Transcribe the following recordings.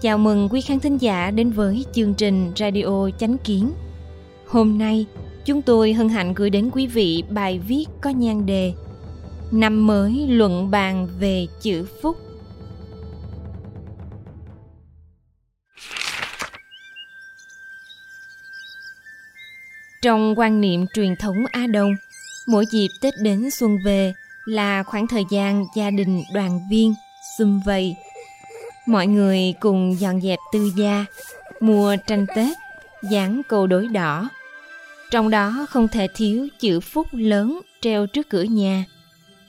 Chào mừng quý khán thính giả đến với chương trình Radio Chánh Kiến. Hôm nay, chúng tôi hân hạnh gửi đến quý vị bài viết có nhan đề Năm mới luận bàn về chữ phúc. Trong quan niệm truyền thống Á Đông, mỗi dịp Tết đến xuân về là khoảng thời gian gia đình đoàn viên, xung vầy – mọi người cùng dọn dẹp tư gia mua tranh tết dán câu đối đỏ. Trong đó không thể thiếu chữ phúc lớn treo trước cửa nhà.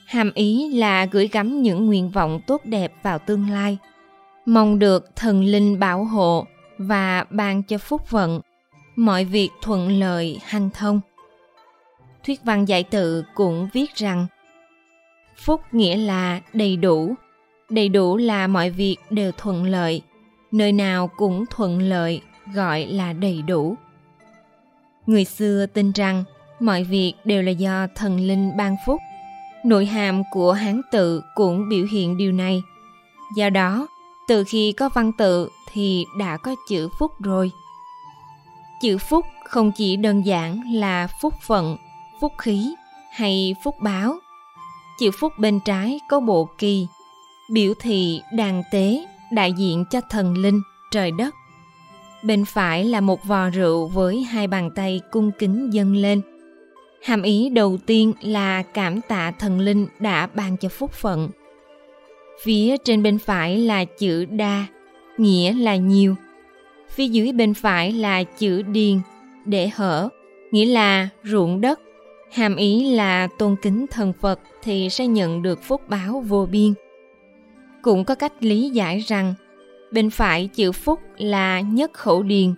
Hàm ý là gửi gắm những nguyện vọng tốt đẹp vào tương lai mong được thần linh bảo hộ và ban cho phúc vận mọi việc thuận lợi, hanh thông. Thuyết văn giải tự cũng viết rằng, phúc nghĩa là đầy đủ. Đầy đủ là mọi việc đều thuận lợi. Nơi nào cũng thuận lợi, gọi là đầy đủ. Người xưa tin rằng, mọi việc đều là do thần linh ban phúc. Nội hàm của hán tự cũng biểu hiện điều này. Do đó, từ khi có văn tự thì đã có chữ phúc rồi chữ phúc không chỉ đơn giản là phúc phận, phúc khí hay phúc báo. Chữ phúc bên trái có bộ kỳ, biểu thị đàn tế, đại diện cho thần linh, trời đất. Bên phải là một vò rượu với hai bàn tay cung kính dâng lên. Hàm ý đầu tiên là cảm tạ thần linh đã ban cho phúc phận. Phía trên bên phải là chữ đa, nghĩa là nhiều phía dưới bên phải là chữ điền, để hở, nghĩa là ruộng đất. Hàm ý là tôn kính thần phật thì sẽ nhận được phúc báo vô biên. Cũng có cách lý giải rằng, bên phải chữ phúc là nhất khẩu điền.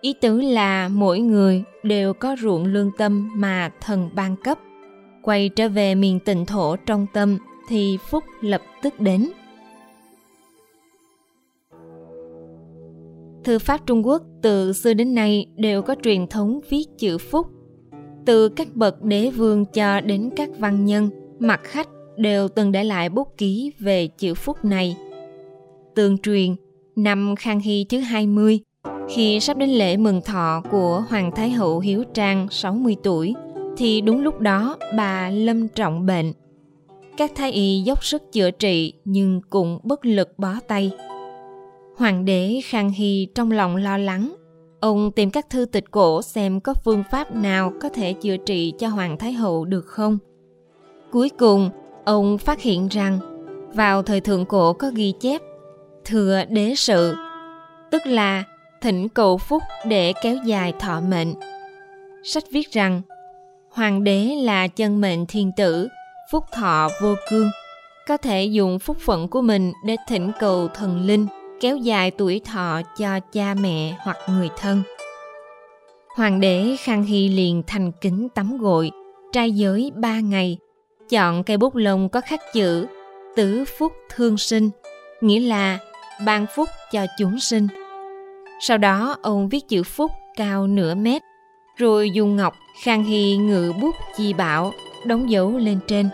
Ý tứ là mỗi người đều có ruộng lương tâm mà thần ban cấp. Quay trở về miền tịnh thổ trong tâm thì phúc lập tức đến. Thư pháp trung quốc từ xưa đến nay đều có truyền thống viết chữ phúc từ các bậc đế vương cho đến các văn nhân mặt khách đều từng để lại bút ký về chữ phúc này. Tương truyền, năm Khang Hy thứ 20, khi sắp đến lễ mừng thọ của Hoàng Thái Hậu Hiếu Trang 60 tuổi, thì đúng lúc đó bà lâm trọng bệnh. Các thái y dốc sức chữa trị nhưng cũng bất lực bó tay. Hoàng đế Khang Hy trong lòng lo lắng, ông tìm các thư tịch cổ xem có phương pháp nào có thể chữa trị cho Hoàng Thái Hậu được không. Cuối cùng, ông phát hiện rằng vào thời thượng cổ có ghi chép thừa đế sự tức là thỉnh cầu phúc để kéo dài thọ mệnh. Sách viết rằng hoàng đế là chân mệnh thiên tử phúc thọ vô cương có thể dùng phúc phận của mình để thỉnh cầu thần linh kéo dài tuổi thọ cho cha mẹ hoặc người thân. Hoàng đế khang hy liền thành kính tắm gội, trai giới ba ngày, chọn cây bút lông có khắc chữ tứ phúc thương sinh, nghĩa là ban phúc cho chúng sinh. Sau đó, ông viết chữ phúc cao nửa mét, rồi dùng ngọc khang hy ngự bút chi bảo, đóng dấu lên trên.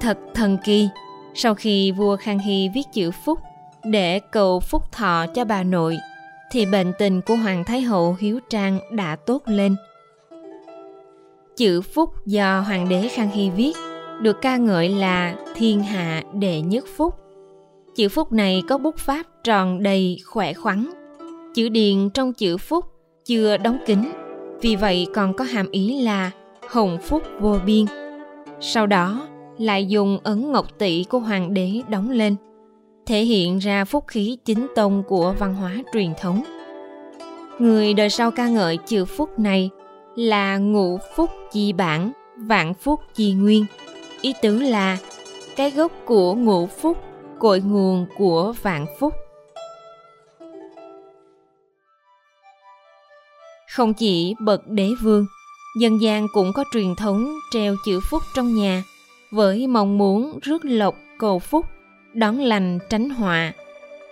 Thật thần kỳ, sau khi vua khang hy viết chữ phúc để cầu phúc thọ cho bà nội, thì bệnh tình của hoàng thái hậu hiếu trang đã tốt lên. Chữ phúc do hoàng đế khang hy viết, được ca ngợi là thiên hạ đệ nhất phúc. Chữ phúc này có bút pháp tròn đầy khỏe khoắn. Chữ điền trong chữ phúc chưa đóng kín, vì vậy còn có hàm ý là hồng phúc vô biên. Sau đó, lại dùng ấn ngọc tỷ của hoàng đế đóng lên thể hiện ra phúc khí chính tông của văn hóa truyền thống. Người đời sau ca ngợi chữ phúc này là ngũ phúc chi bản, vạn phúc chi nguyên. Ý tứ là cái gốc của ngũ phúc, cội nguồn của vạn phúc. Không chỉ bậc đế vương, dân gian cũng có truyền thống treo chữ phúc trong nhà, với mong muốn rước lộc cầu phúc đón lành tránh họa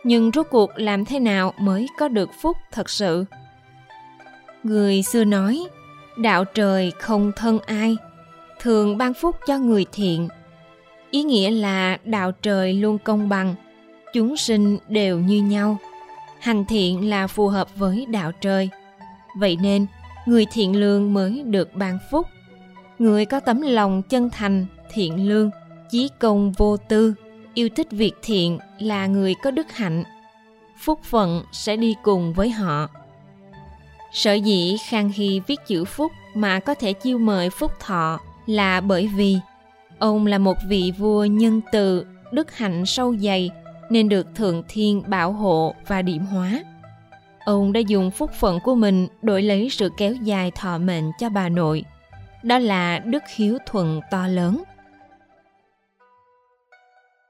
nhưng rốt cuộc làm thế nào mới có được phúc thật sự Người xưa nói, đạo trời không thân ai, thường ban phúc cho người thiện. Ý nghĩa là đạo trời luôn công bằng, chúng sinh đều như nhau. Hành thiện là phù hợp với đạo trời. Vậy nên, người thiện lương mới được ban phúc. Người có tấm lòng chân thành, thiện lương, chí công vô tư, yêu thích việc thiện là người có đức hạnh. Phúc phận sẽ đi cùng với họ. Sở dĩ Khang Hy viết chữ phúc mà có thể chiêu mời phúc thọ là bởi vì ông là một vị vua nhân từ, đức hạnh sâu dày nên được Thượng Thiên bảo hộ và điểm hóa. Ông đã dùng phúc phận của mình đổi lấy sự kéo dài thọ mệnh cho bà nội. Đó là đức hiếu thuận to lớn.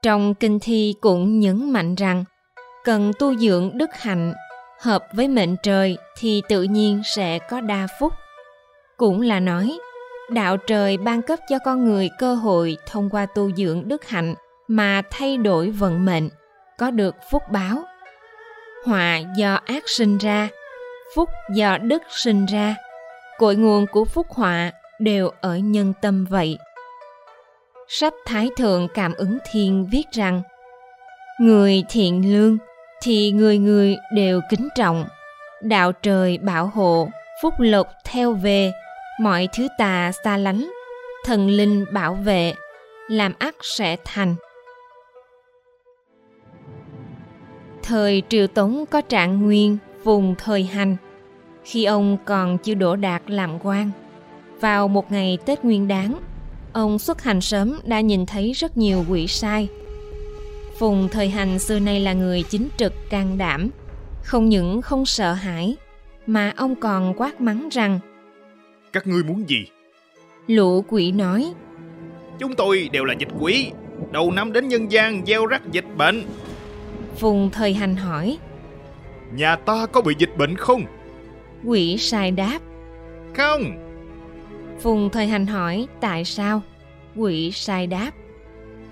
Trong kinh thi cũng nhấn mạnh rằng cần tu dưỡng đức hạnh hợp với mệnh trời thì tự nhiên sẽ có đa phúc. Cũng là nói, đạo trời ban cấp cho con người cơ hội thông qua tu dưỡng đức hạnh mà thay đổi vận mệnh, có được phúc báo. Họa do ác sinh ra, phúc do đức sinh ra. Cội nguồn của phúc họa đều ở nhân tâm vậy. Sách Thái Thượng Cảm ứng Thiên viết rằng Người thiện lương thì người người đều kính trọng. Đạo trời bảo hộ, phúc lộc theo về, mọi thứ tà xa lánh, thần linh bảo vệ, làm ắt sẽ thành. Thời Triều Tống có trạng nguyên vùng thời hành, khi ông còn chưa đổ đạt làm quan. Vào một ngày Tết Nguyên Đán, ông xuất hành sớm đã nhìn thấy rất nhiều quỷ sai. Phùng thời hành xưa nay là người chính trực can đảm, không những không sợ hãi, mà ông còn quát mắng rằng Các ngươi muốn gì? Lũ quỷ nói Chúng tôi đều là dịch quỷ, đầu năm đến nhân gian gieo rắc dịch bệnh. Phùng thời hành hỏi Nhà ta có bị dịch bệnh không? Quỷ sai đáp Không, Phùng thời hành hỏi tại sao? Quỷ sai đáp.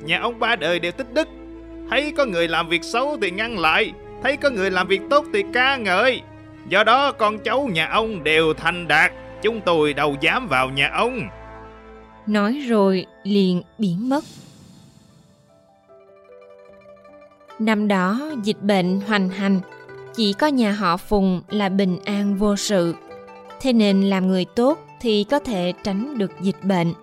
nhà ông ba đời đều tích đức. Thấy có người làm việc xấu thì ngăn lại, thấy có người làm việc tốt thì ca ngợi. Do đó con cháu nhà ông đều thành đạt, chúng tôi đâu dám vào nhà ông. Nói rồi liền biến mất. Năm đó dịch bệnh hoành hành, chỉ có nhà họ Phùng là bình an vô sự. Thế nên làm người tốt thì có thể tránh được dịch bệnh.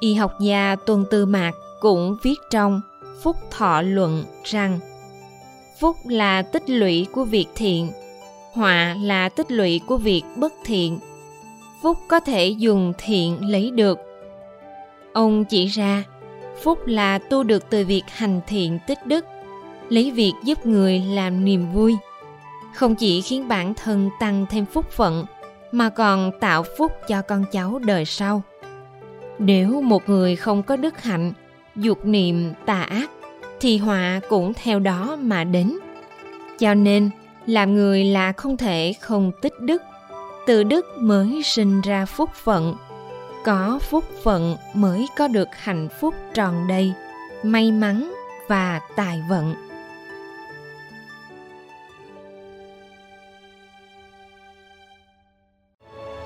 Y học gia Tuân Tư Mạc cũng viết trong Phúc Thọ Luận rằng Phúc là tích lũy của việc thiện, họa là tích lũy của việc bất thiện. Phúc có thể dùng thiện lấy được. Ông chỉ ra, phúc là tu được từ việc hành thiện tích đức, lấy việc giúp người làm niềm vui. Không chỉ khiến bản thân tăng thêm phúc phận, mà còn tạo phúc cho con cháu đời sau. Nếu một người không có đức hạnh, dục niệm tà ác, thì họa cũng theo đó mà đến. Cho nên, làm người là không thể không tích đức. Từ đức mới sinh ra phúc phận. Có phúc phận mới có được hạnh phúc tròn đầy, may mắn và tài vận.